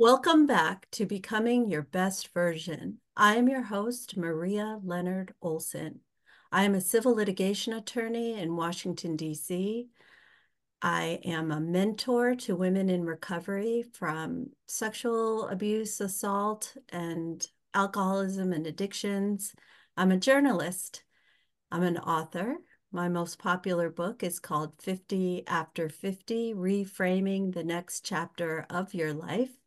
Welcome back to Becoming Your Best Version. I am your host, Maria Leonard Olson. I am a civil litigation attorney in Washington, D.C. I am a mentor to women in recovery from sexual abuse, assault, and alcoholism and addictions. I'm a journalist. I'm an author. My most popular book is called 50 After 50 Reframing the Next Chapter of Your Life,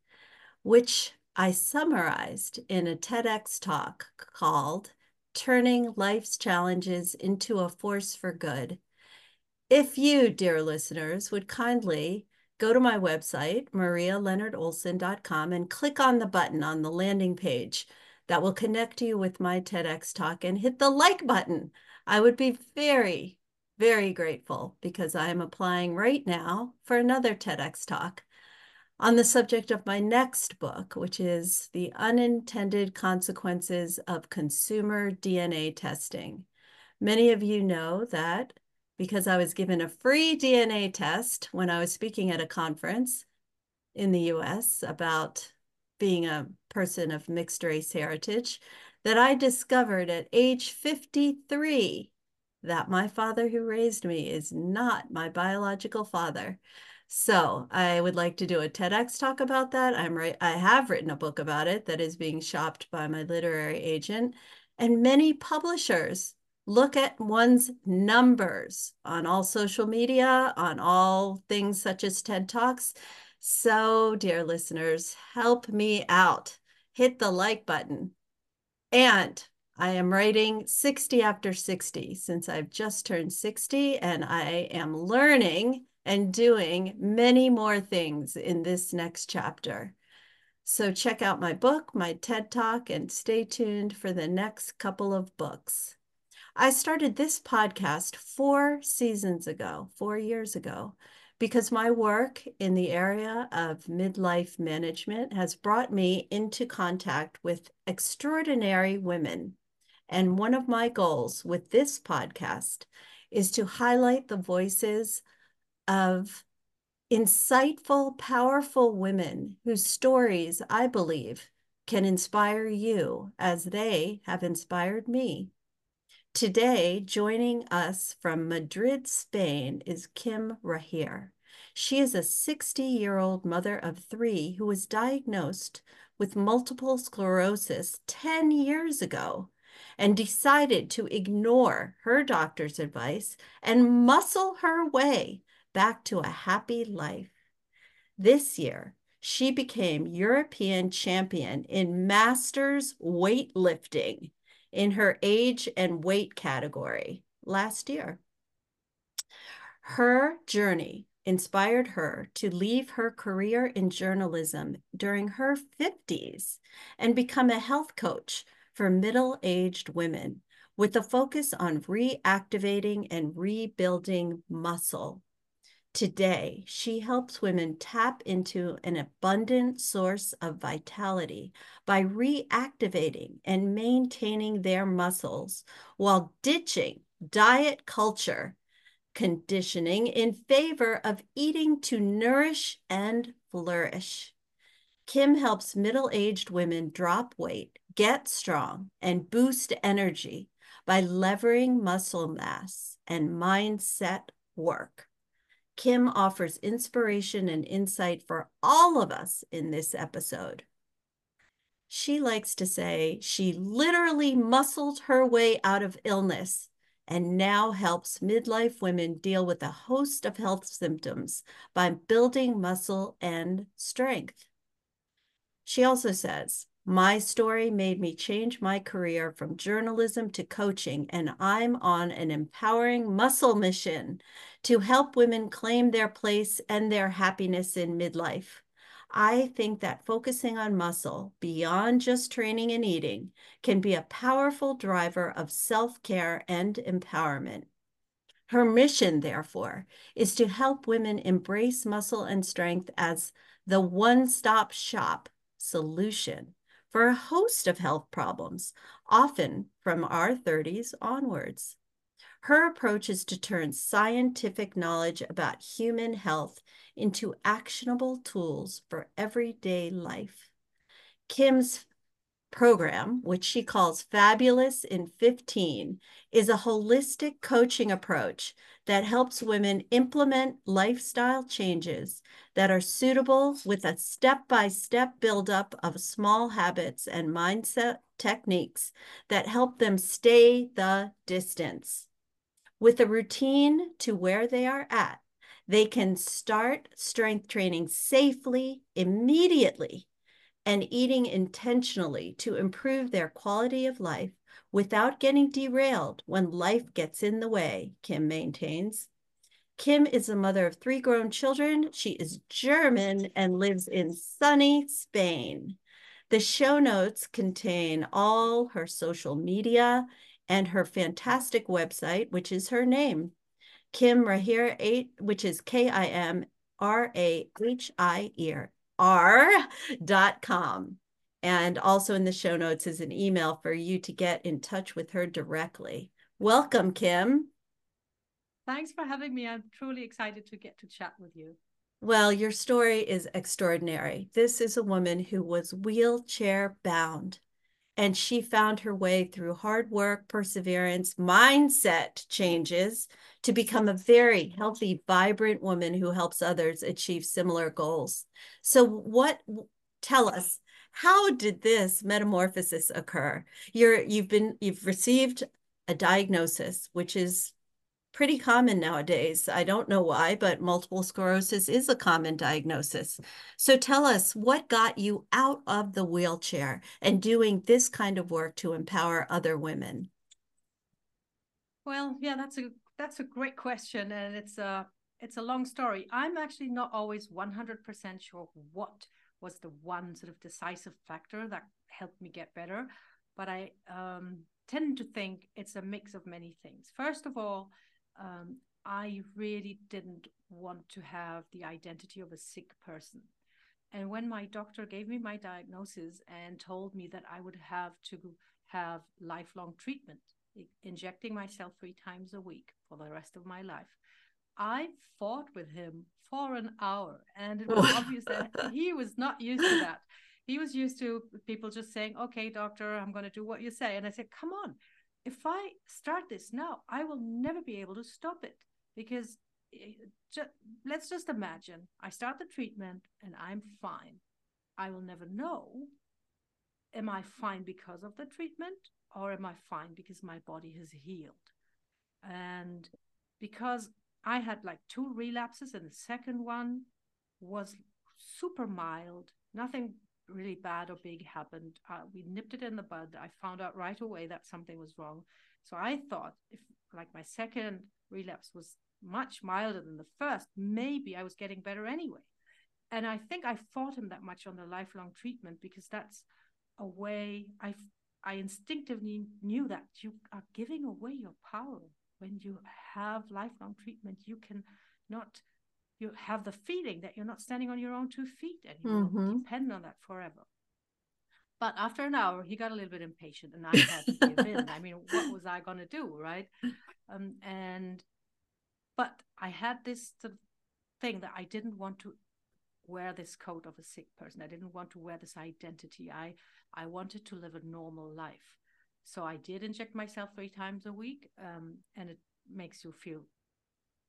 which I summarized in a TEDx talk called Turning Life's Challenges into a Force for Good. If you, dear listeners, would kindly go to my website, marialeonardolson.com, and click on the button on the landing page that will connect you with my TEDx talk and hit the like button. I would be very, very grateful because I am applying right now for another TEDx talk on the subject of my next book, which is The Unintended Consequences of Consumer DNA Testing. Many of you know that because I was given a free DNA test when I was speaking at a conference in the US about being a person of mixed race heritage, that I discovered at age 53 that my father who raised me is not my biological father. So I would like to do a TEDx talk about that. I'm right. I have written a book about it that is being shopped by my literary agent, and many publishers look at one's numbers on all social media, on all things such as TED Talks. So, dear listeners, help me out. Hit the like button. And I am writing 60 after 60 since I've just turned 60, and I am learning and doing many more things in this next chapter. So, check out my book, my TED Talk, and stay tuned for the next couple of books. I started this podcast four seasons ago, four years ago, because my work in the area of midlife management has brought me into contact with extraordinary women. And one of my goals with this podcast is to highlight the voices of insightful, powerful women whose stories I believe can inspire you as they have inspired me. Today, joining us from Madrid, Spain, is Kim Rahir. She is a 60 year old mother of three who was diagnosed with multiple sclerosis 10 years ago and decided to ignore her doctor's advice and muscle her way back to a happy life. This year, she became European champion in masters weightlifting in her age and weight category last year. Her journey inspired her to leave her career in journalism during her 50s and become a health coach for middle aged women with a focus on reactivating and rebuilding muscle Today, she helps women tap into an abundant source of vitality by reactivating and maintaining their muscles while ditching diet culture conditioning in favor of eating to nourish and flourish. Kim helps middle aged women drop weight, get strong, and boost energy by levering muscle mass and mindset work. Kim offers inspiration and insight for all of us in this episode. She likes to say she literally muscled her way out of illness and now helps midlife women deal with a host of health symptoms by building muscle and strength. She also says, My story made me change my career from journalism to coaching, and I'm on an empowering muscle mission to help women claim their place and their happiness in midlife. I think that focusing on muscle beyond just training and eating can be a powerful driver of self care and empowerment. Her mission, therefore, is to help women embrace muscle and strength as the one stop shop solution for a host of health problems, often from our 30s onwards. Her approach is to turn scientific knowledge about human health into actionable tools for everyday life. Kim's program, which she calls Fabulous in 15, is a holistic coaching approach that helps women implement lifestyle changes that are suitable with a step by step buildup of small habits and mindset techniques that help them stay the distance. With a routine to where they are at, they can start strength training safely, immediately, and eating intentionally to improve their quality of life without getting derailed when life gets in the way, Kim maintains. Kim is a mother of three grown children. She is German and lives in sunny Spain. The show notes contain all her social media and her fantastic website, which is her name, Kim Rahir, eight, which is K I M R A H I E R dot com. And also in the show notes is an email for you to get in touch with her directly. Welcome, Kim. Thanks for having me. I'm truly excited to get to chat with you. Well, your story is extraordinary. This is a woman who was wheelchair bound and she found her way through hard work, perseverance, mindset changes to become a very healthy, vibrant woman who helps others achieve similar goals. So, what tell us? How did this metamorphosis occur? You're you've been you've received a diagnosis, which is pretty common nowadays. I don't know why, but multiple sclerosis is a common diagnosis. So tell us what got you out of the wheelchair and doing this kind of work to empower other women? Well, yeah, that's a that's a great question and it's a it's a long story. I'm actually not always 100% sure what was the one sort of decisive factor that helped me get better, but I um, tend to think it's a mix of many things. First of all, um, I really didn't want to have the identity of a sick person. And when my doctor gave me my diagnosis and told me that I would have to have lifelong treatment, injecting myself three times a week for the rest of my life, I fought with him for an hour. And it was obvious that he was not used to that. He was used to people just saying, okay, doctor, I'm going to do what you say. And I said, come on, if I start this now, I will never be able to stop it because eh, just, let's just imagine I start the treatment and I'm fine. I will never know am I fine because of the treatment or am I fine because my body has healed? And because I had like two relapses and the second one was super mild, nothing really bad or big happened. Uh, we nipped it in the bud. I found out right away that something was wrong. So I thought if like my second relapse was much milder than the first, maybe I was getting better anyway. And I think I fought him that much on the lifelong treatment because that's a way I I instinctively knew that you are giving away your power when you have lifelong treatment. You can not you have the feeling that you're not standing on your own two feet anymore, mm-hmm. depend on that forever. But after an hour, he got a little bit impatient, and I had to give in. I mean, what was I going to do, right? Um, and but I had this sort of thing that I didn't want to wear this coat of a sick person. I didn't want to wear this identity. I I wanted to live a normal life. So I did inject myself three times a week, um, and it makes you feel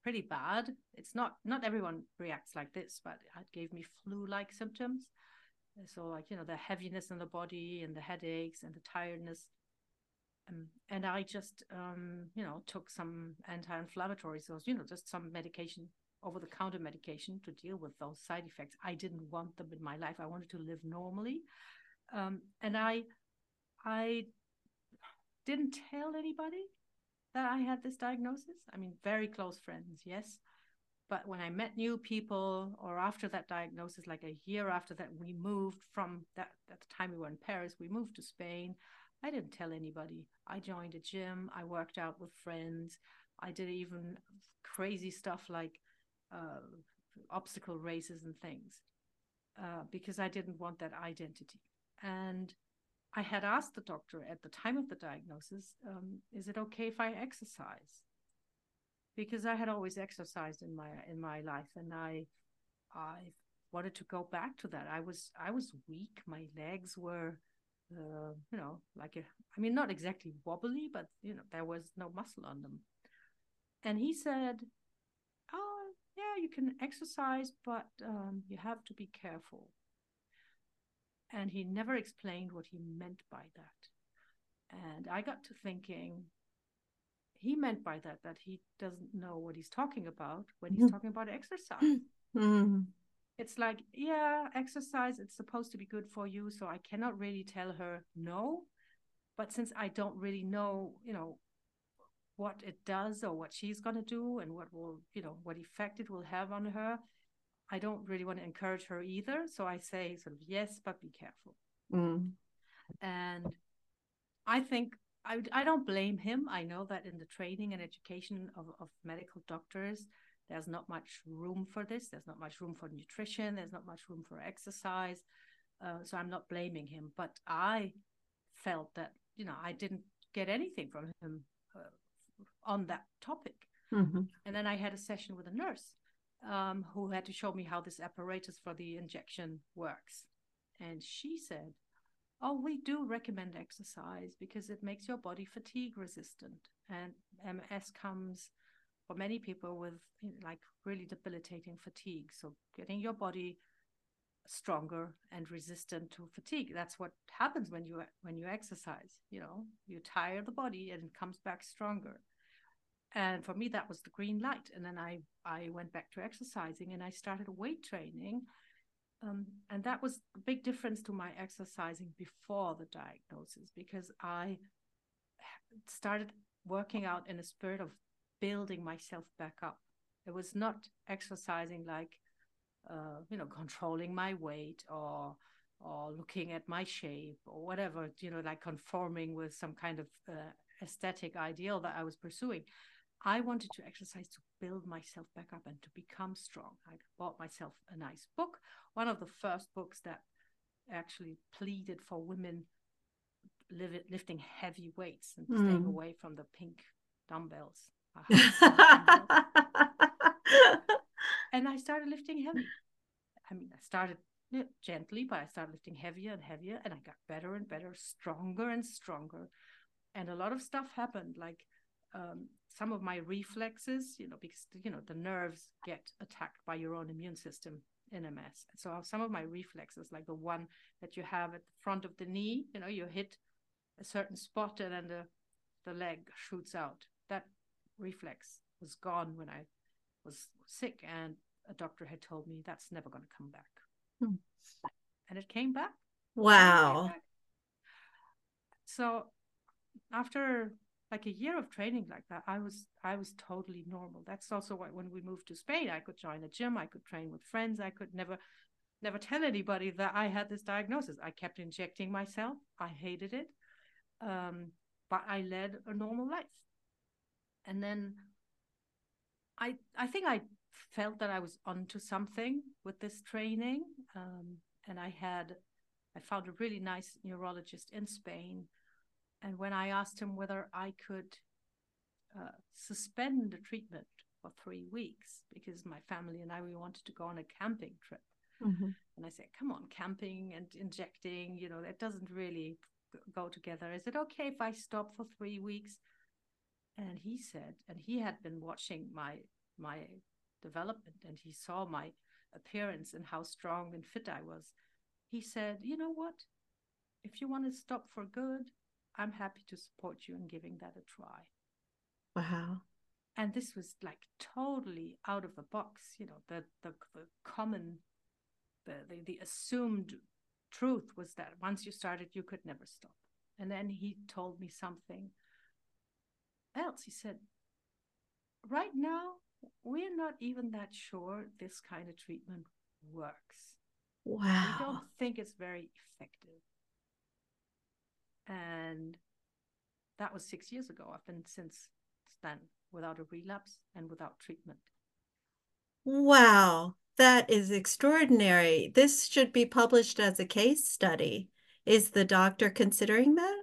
pretty bad. It's not not everyone reacts like this, but it gave me flu-like symptoms. So like you know the heaviness in the body and the headaches and the tiredness. Um, and I just um, you know took some anti-inflammatories, so you know just some medication over-the-counter medication to deal with those side effects. I didn't want them in my life. I wanted to live normally. Um, and I, I didn't tell anybody that I had this diagnosis. I mean, very close friends, yes. But when I met new people, or after that diagnosis, like a year after that, we moved from that at the time we were in Paris, we moved to Spain. I didn't tell anybody. I joined a gym. I worked out with friends. I did even crazy stuff like uh, obstacle races and things uh, because I didn't want that identity. And I had asked the doctor at the time of the diagnosis, um, "Is it okay if I exercise?" Because I had always exercised in my in my life, and I I wanted to go back to that. I was I was weak. My legs were, uh, you know, like a, I mean, not exactly wobbly, but you know, there was no muscle on them. And he said, "Oh, yeah, you can exercise, but um, you have to be careful." And he never explained what he meant by that. And I got to thinking, he meant by that that he doesn't know what he's talking about when he's mm-hmm. talking about exercise. Mm-hmm. It's like, yeah, exercise, it's supposed to be good for you. So I cannot really tell her no. But since I don't really know, you know, what it does or what she's going to do and what will, you know, what effect it will have on her, I don't really want to encourage her either. So I say sort of yes, but be careful. Mm. And I think I, I don't blame him. I know that in the training and education of, of medical doctors, there's not much room for this. There's not much room for nutrition. There's not much room for exercise. Uh, so I'm not blaming him. But I felt that, you know, I didn't get anything from him uh, on that topic. Mm-hmm. And then I had a session with a nurse um, who had to show me how this apparatus for the injection works. And she said, Oh, we do recommend exercise because it makes your body fatigue resistant. And MS comes for many people with like really debilitating fatigue. So getting your body stronger and resistant to fatigue. That's what happens when you when you exercise. You know, you tire the body and it comes back stronger and for me that was the green light. And then i i went back to exercising and i started weight training. Um, and that was a big difference to my exercising before the diagnosis because i started working out in a spirit of building myself back up. It was not exercising like uh, you know controlling my weight or or looking at my shape or whatever you know like conforming with some kind of uh, aesthetic ideal that i was pursuing I wanted to exercise to build myself back up and to become strong. I bought myself a nice book, one of the first books that actually pleaded for women lifting heavy weights and mm. staying away from the pink dumbbells. and I started lifting heavy. I mean, I started gently, but I started lifting heavier and heavier, and I got better and better, stronger and stronger. And a lot of stuff happened. Like um, some of my reflexes, you know, because you know the nerves get attacked by your own immune system in MS. So some of my reflexes, like the one that you have at the front of the knee, you know, you hit a certain spot and then the the leg shoots out. That reflex was gone when I was sick, and a doctor had told me that's never going to come back. Hmm. And it came back. Wow. Came back. So after like a year of training like that i was i was totally normal. That's also why when we moved to spain i could join a gym i could train with friends i could never never tell anybody that i had this diagnosis. I kept injecting myself. I hated it um, but i led a normal life. And then i i think i felt that i was onto something with this training um, and i had i found a really nice neurologist in spain and when I asked him whether I could uh, suspend the treatment for three weeks because my family and I we wanted to go on a camping trip, mm-hmm. and I said, "Come on, camping and injecting, you know, that doesn't really go together. Is it okay if I stop for three weeks?" And he said, and he had been watching my my development, and he saw my appearance and how strong and fit I was. He said, "You know what? If you want to stop for good, I'm happy to support you in giving that a try. Wow. And this was like totally out of the box, you know, the the, the common the, the, the assumed truth was that once you started, you could never stop. And then he told me something else. He said, Right now, we're not even that sure this kind of treatment works. Wow. We don't think it's very effective. And that was six years ago. I've been since then without a relapse and without treatment. Wow, that is extraordinary. This should be published as a case study. Is the doctor considering that?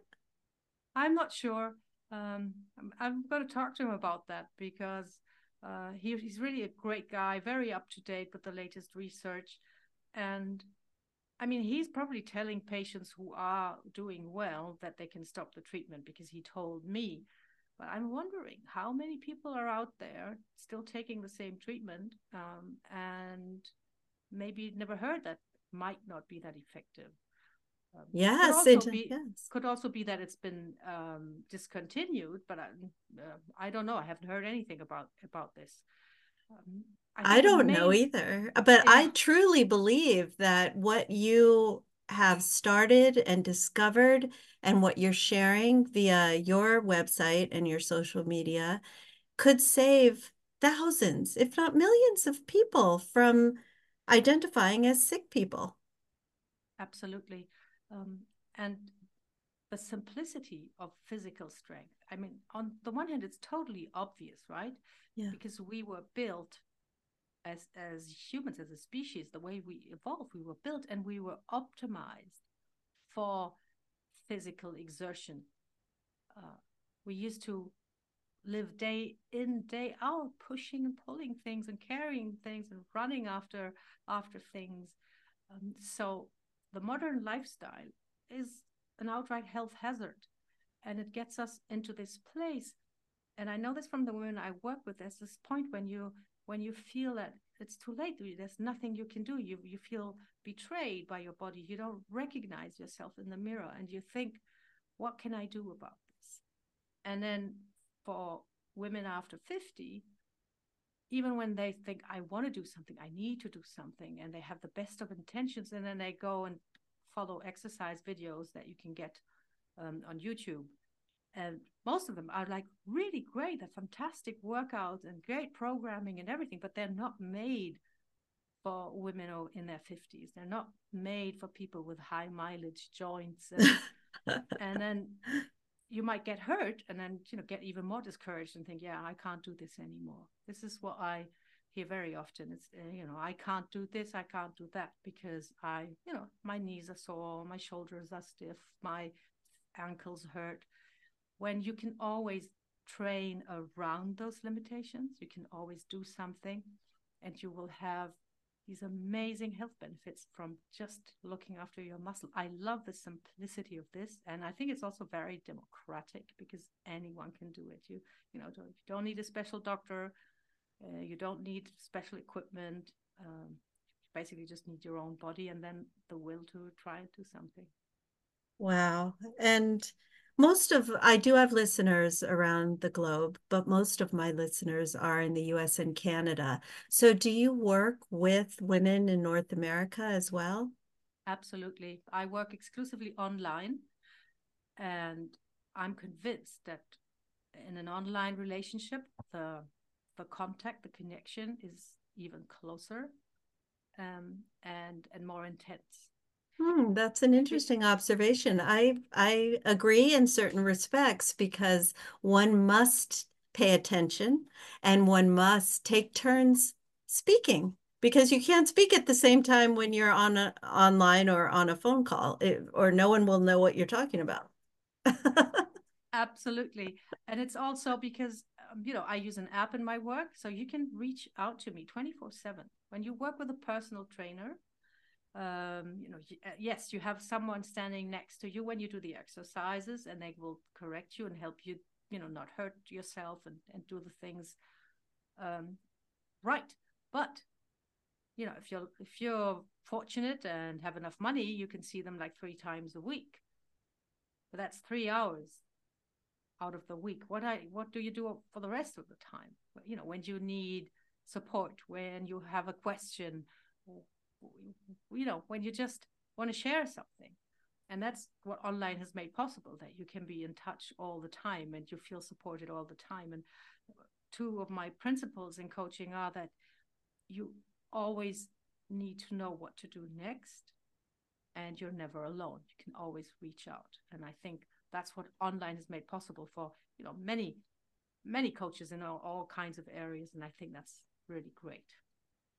I'm not sure. Um, I'm, I'm going to talk to him about that because uh, he, he's really a great guy, very up to date with the latest research. And I mean, he's probably telling patients who are doing well that they can stop the treatment because he told me. But I'm wondering how many people are out there still taking the same treatment um, and maybe never heard that might not be that effective. Um, yes, could it, be, yes. could also be that it's been um, discontinued, but I, uh, I don't know. I haven't heard anything about about this. Um, I, I don't know either, but yeah. I truly believe that what you have started and discovered and what you're sharing via your website and your social media could save thousands, if not millions of people from identifying as sick people. Absolutely. Um, and the simplicity of physical strength. I mean, on the one hand, it's totally obvious, right? Yeah. Because we were built as as humans, as a species, the way we evolved, we were built and we were optimized for physical exertion. Uh, we used to live day in day out pushing and pulling things and carrying things and running after after things. Um, so the modern lifestyle is an outright health hazard and it gets us into this place. And i know this from the women i work with. There's this point when you when you feel that it's too late there's nothing you can do. You you feel betrayed by your body. You don't recognize yourself in the mirror and you think what can i do about this? And then for women after 50 even when they think I want to do something, I need to do something, and they have the best of intentions, and then they go and follow exercise videos that you can get um, on YouTube. And most of them are like really great, they're fantastic workouts and great programming and everything, but they're not made for women in their 50s. They're not made for people with high mileage joints. And, and then you might get hurt and then you know get even more discouraged and think yeah i can't do this anymore this is what i hear very often it's uh, you know i can't do this i can't do that because i you know my knees are sore my shoulders are stiff my ankles hurt when you can always train around those limitations you can always do something and you will have these amazing health benefits from just looking after your muscle. I love the simplicity of this, and I think it's also very democratic because anyone can do it. You you know don't, you don't need a special doctor, uh, you don't need special equipment. Um, you basically just need your own body and then the will to try and do something. Wow, and most of I do have listeners around the globe, but most of my listeners are in the US and Canada. So do you work with women in North America as well? Absolutely. I work exclusively online and I'm convinced that in an online relationship the the contact, the connection is even closer um, and and more intense. Hmm, that's an interesting observation. I I agree in certain respects because one must pay attention and one must take turns speaking because you can't speak at the same time when you're on a online or on a phone call it, or no one will know what you're talking about. Absolutely. And it's also because um, you know, I use an app in my work so you can reach out to me 24/7. When you work with a personal trainer, um, you know, uh, yes, you have someone standing next to you when you do the exercises, and they will correct you and help you, you know, not hurt yourself and, and do the things um, right. But you know, if you're if you're fortunate and have enough money, you can see them like three times a week. But that's three hours out of the week. What I what do you do for the rest of the time? You know, when you need support, when you have a question you know when you just want to share something. And that's what online has made possible that you can be in touch all the time and you feel supported all the time. And two of my principles in coaching are that you always need to know what to do next and you're never alone you can always reach out and i think that's what online has made possible for you know many many coaches in all, all kinds of areas and i think that's really great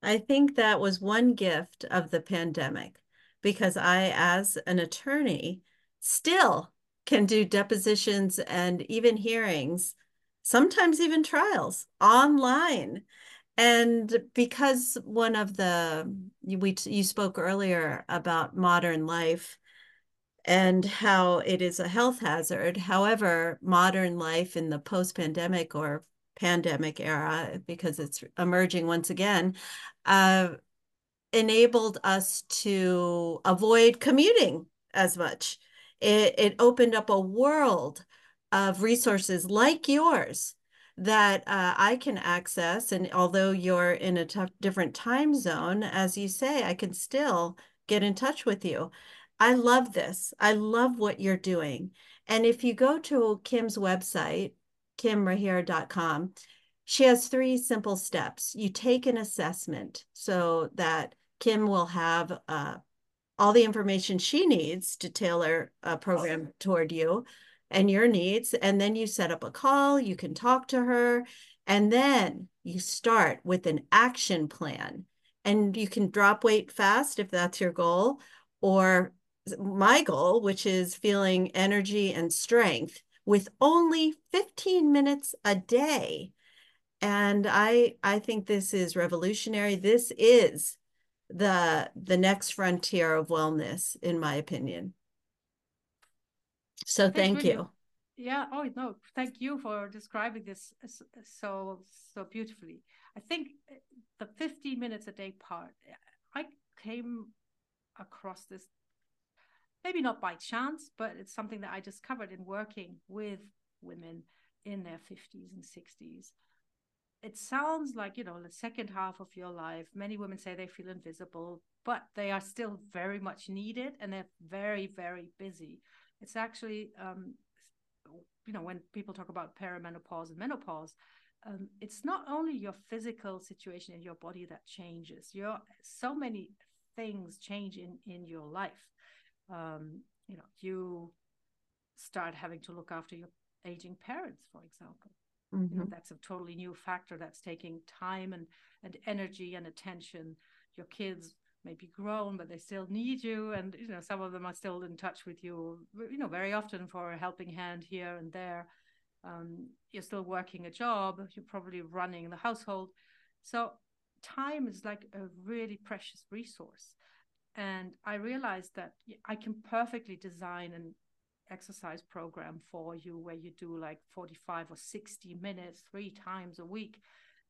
i think that was one gift of the pandemic because i as an attorney still can do depositions and even hearings sometimes even trials online. And because one of the we you spoke earlier about modern life and how it is a health hazard however modern life in the post-pandemic or pandemic era because it's emerging once again uh, enabled us to avoid commuting as much it, it opened up a world of resources like yours that uh, I can access. And although you're in a different time zone, as you say, I can still get in touch with you. I love this. I love what you're doing. And if you go to Kim's website, kimrahier.com, she has three simple steps. You take an assessment so that Kim will have uh, all the information she needs to tailor a program toward you and your needs. And then you set up a call, you can talk to her, and then you start with an action plan. And you can drop weight fast if that's your goal, or my goal, which is feeling energy and strength with only 15 minutes a day. And I I think this is revolutionary. This is the the next frontier of wellness, in my opinion. So thank you. Yeah. Oh no, thank you for describing this so so beautifully. I think eh, the 15 minutes a day part, I came across this maybe not by chance, but it's something that I discovered in working with women in their 50s and 60s. It sounds like, you know, the second half of your life, many women say they feel invisible, but they are still very much needed and they're very, very busy. It's actually, um, you know, when people talk about perimenopause and menopause, um, it's not only your physical situation in your body that changes. Your so many things change in in your life. Um, you know, you start having to look after your aging parents, for example. Mm-hmm. You know, mm-hmm. that's a totally new factor that's taking time and and energy and attention. Your kids may be grown, but they still need you. And, you know, some of them are still in touch with you, you know, very often for a helping hand here and there. Um, you're still working a job, you're probably running the household. So time is like a really precious resource. And I realized that I can perfectly design an exercise program for you where you do like 45 or 60 minutes three times a week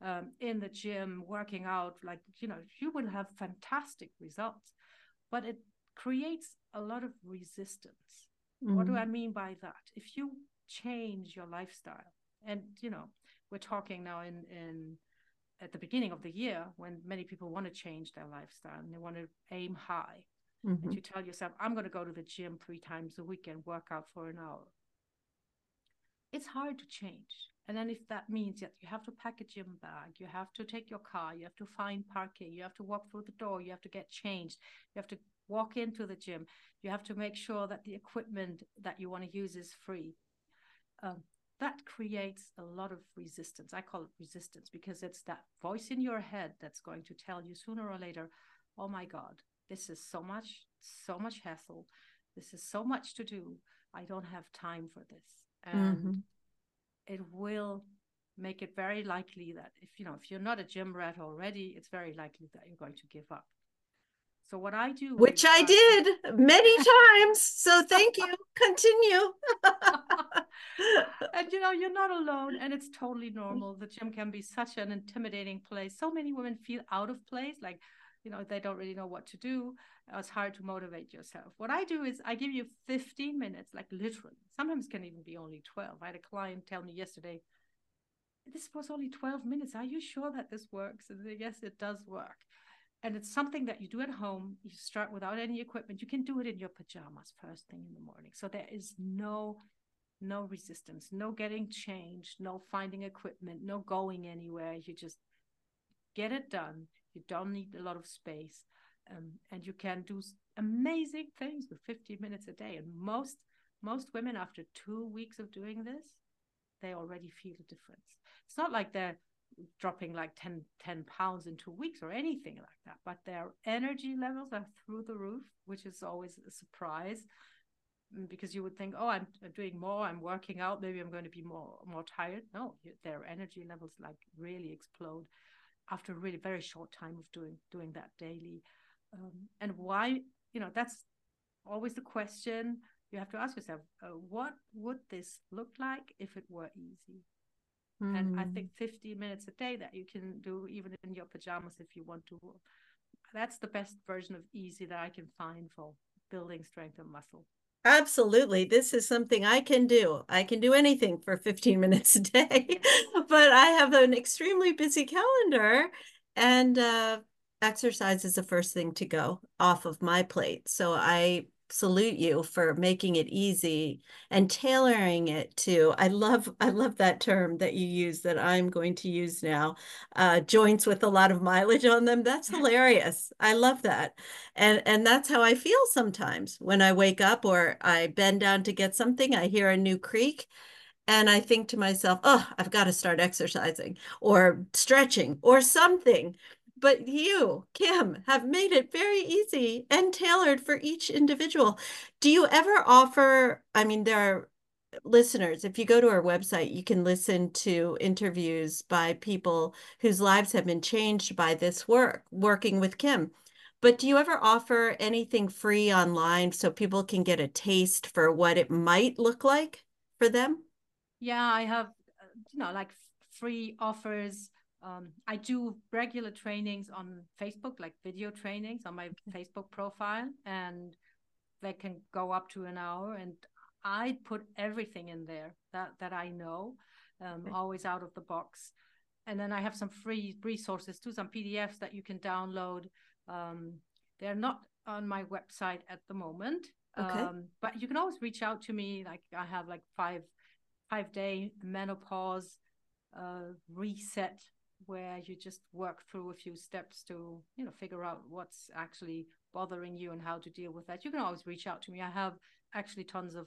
um, in the gym, working out, like, you know, you will have fantastic results. But it creates a lot of resistance. Mm-hmm. What do I mm-hmm. mean by that? If you change your lifestyle, and, you know, we're talking now in, in, at the beginning of the year when many people want to change their lifestyle and they want to aim high. Mm-hmm. And you tell yourself, I'm going to go to the gym three times a week and work out for an hour. It's hard to change. And then if that means that you have to pack a gym bag, you have to take your car, you have to find parking, you have to walk through the door, you have to get changed, you have to walk into the gym, you have to make sure that the equipment that you want to use is free. Um, that creates a lot of resistance. I call it resistance because it's that voice in your head that's going to tell you sooner or later, oh my God, this is so much, so much hassle. This is so much to do. I don't have time for this. And mm-hmm it will make it very likely that if you know if you're not a gym rat already it's very likely that you're going to give up so what i do which i did many times so thank you continue and you know you're not alone and it's totally mm. normal the gym can be such an intimidating place. So many women feel out of place like you know they don't really know what to do. Uh, it's hard to motivate yourself. What i do is i give you 15 minutes like literally. Sometimes can even be only 12 i had a client tell me yesterday this was only 12 minutes. Are you sure that this works? And yes it does work. And it's something that you do at home. You start without any equipment. You can do it in your pajamas first thing in the morning. So there is no no resistance, no getting changed, no finding equipment, no going anywhere. You just get it done. You don't need a lot of space. Um, and you can do amazing things with 50 minutes a day. And most most women after two weeks of doing this, they already feel a difference. It's not like they're dropping like 10, 10 pounds in two weeks or anything like that, but their energy levels are through the roof, which is always a surprise because you would think, oh, I'm doing more, I'm working out, maybe I'm going to be more more tired. No, their energy levels like really explode after a really very short time of doing doing that daily. Um, and why, you know, that's always the question you have to ask yourself, uh, what would this look like if it were easy? Mm. And I think hmm. 50 minutes a day that you can do even in your pajamas if you want to. That's the best version of easy that I can find for building strength and muscle. Absolutely. This is something I can do. I can do anything for 15 minutes a day, but I have an extremely busy calendar and uh, exercise is the first thing to go off of my plate. So I salute you for making it easy and tailoring it to i love i love that term that you use that i'm going to use now uh, joints with a lot of mileage on them. That's hilarious. I love that. And and that's how i feel sometimes when i wake up or i bend down to get something i hear a new creak and I think to myself, oh, I've got to start exercising or stretching or something but you, Kim, have made it very easy and tailored for each individual. Do you ever offer? I mean, there are listeners, if you go to our website, you can listen to interviews by people whose lives have been changed by this work, working with Kim. But do you ever offer anything free online so people can get a taste for what it might look like for them? Yeah, I have, uh, you know, like free offers um, I do regular trainings on Facebook, like video trainings on my Facebook profile, and they can go up to an hour. And I put everything in there that that I know, um, always out of the box. And then I have some free resources too, some PDFs that you can download. Um, they're not on my website at the moment, okay. Um, but you can always reach out to me. Like I have like five five day menopause uh, reset where you just work through a few steps to you know figure out what's actually bothering you and how to deal with that. You can always reach out to me. I have actually tons of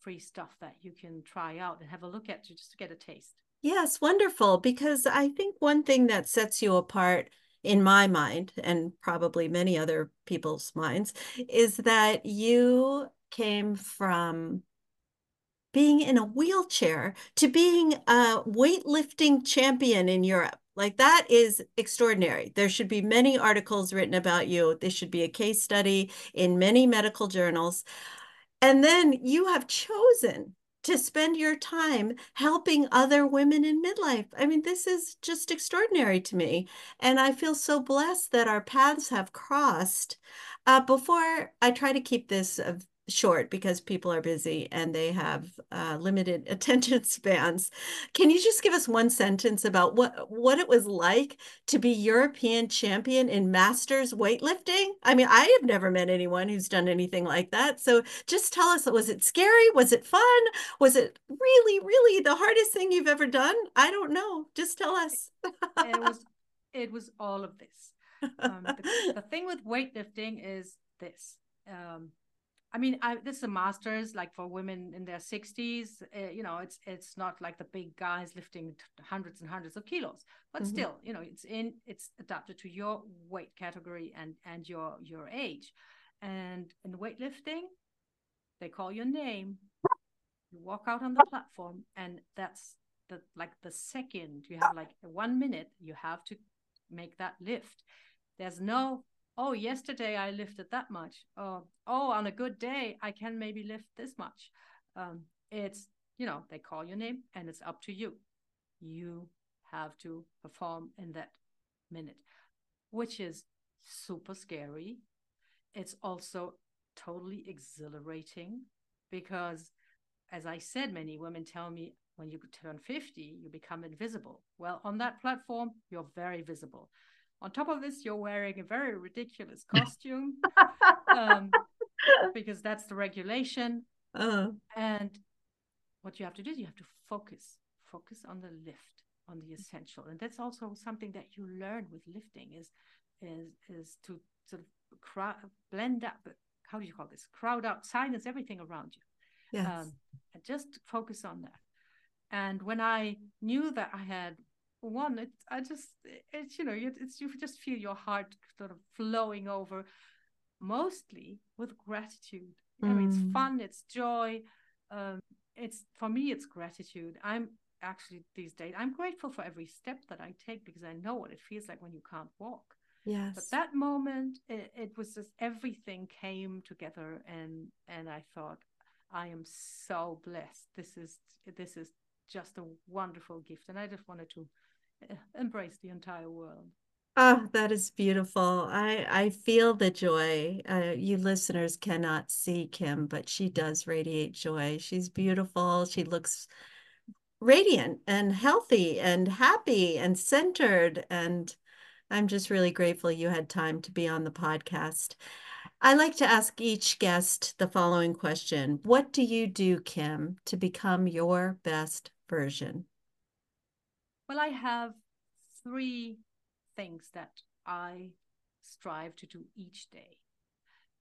free stuff that you can try out and have a look at to just to get a taste. Yes wonderful because i think one thing that sets you apart in my mind and probably many other people's minds is that you came from being in a wheelchair to being a weightlifting champion in Europe. Like that is extraordinary. There should be many articles written about you. This should be a case study in many medical journals. And then you have chosen to spend your time helping other women in midlife. I mean, this is just extraordinary to me. And I feel so blessed that our paths have crossed. Uh, before I try to keep this uh, short because people are busy and they have uh, limited attention spans. Can you just give us one sentence about what what it was like to be European champion in masters weightlifting? I mean, I have never met anyone who's done anything like that. So just tell us, was it scary? Was it fun? Was it really, really the hardest thing you've ever done? I don't know. Just tell us. it was it was all of this. Um, the, the thing with weightlifting is this. Um, I mean, I, this is a masters like for women in their 60s. Uh, you know, it's it's not like the big guys lifting hundreds and hundreds of kilos, but mm-hmm. still, you know, it's in it's adapted to your weight category and and your your age. And in weightlifting, they call your name. You walk out on the platform, and that's the like the second you have like one minute you have to make that lift. There's no oh yesterday i lifted that much. Oh oh on a good day i can maybe lift this much. Um, it's you know they call your name and it's up to you. You have to perform in that minute which is super scary. It's also totally exhilarating because as i said many women tell me when you turn 50 you become invisible. Well on that platform you're very visible On top of this, you're wearing a very ridiculous costume um, because that's the regulation. Uh. And what you have to do is you have to focus, focus on the lift, on the essential, and that's also something that you learn with lifting is is is to sort of crowd, blend up. How do you call this? Crowd out, silence everything around you. Yes. Um, and just focus on that. And when I knew that I had one, it, I just, it's, you know, it's, you just feel your heart sort of flowing over mostly with gratitude. Mm. I mean, it's mm. fun, it's joy. Um, it's for me, it's gratitude. I'm actually these days, I'm grateful for every step that I take because I know what it feels like when you can't walk. Yes. But that moment, it, it was just everything came together, and and I thought, I am so blessed. This is this is just a wonderful gift, and I just wanted to embrace the entire world. Oh, that is beautiful. I I feel the joy. Uh, you listeners cannot see Kim, but she does radiate joy. She's beautiful. She looks radiant and healthy and happy and centered and I'm just really grateful you had time to be on the podcast. I like to ask each guest the following question What do you do, Kim, to become your best version? Well, I have three things that I strive to do each day,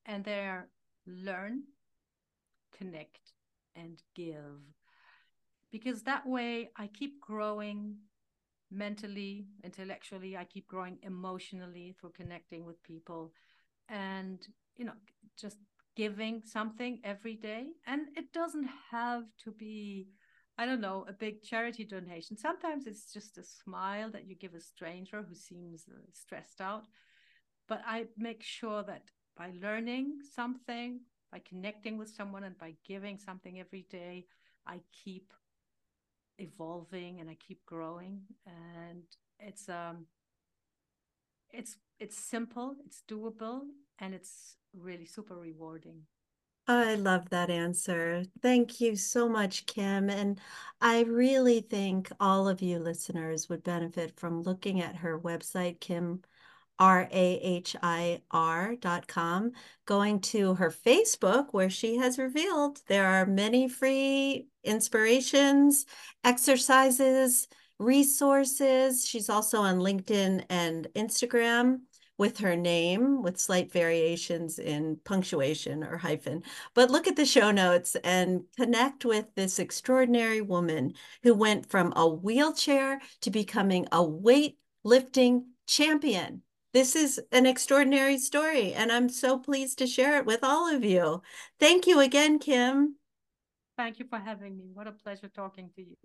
and they're learn, connect, and give. Because that way I keep growing mentally, intellectually. I keep growing emotionally through connecting with people and, you know, just giving something every day. And it doesn't have to be, I don't know, a big charity donation. Sometimes it's just a smile that you give a stranger who seems uh, stressed out. But I make sure that by learning something, by connecting with someone, and by giving something every day, I keep evolving and I keep growing and it's um it's it's simple, it's doable and it's really super rewarding. I love that answer. Thank you so much, Kim. And I really think all of you listeners would benefit from looking at her website, Kim R-A-H-I-R dot com, going to her Facebook where she has revealed there are many free inspirations, exercises, resources. She's also on LinkedIn and Instagram with her name with slight variations in punctuation or hyphen. But look at the show notes and connect with this extraordinary woman who went from a wheelchair to becoming a weightlifting champion. This is an extraordinary story, and I'm so pleased to share it with all of you. Thank you again, Kim. Thank you for having me. What a pleasure talking to you.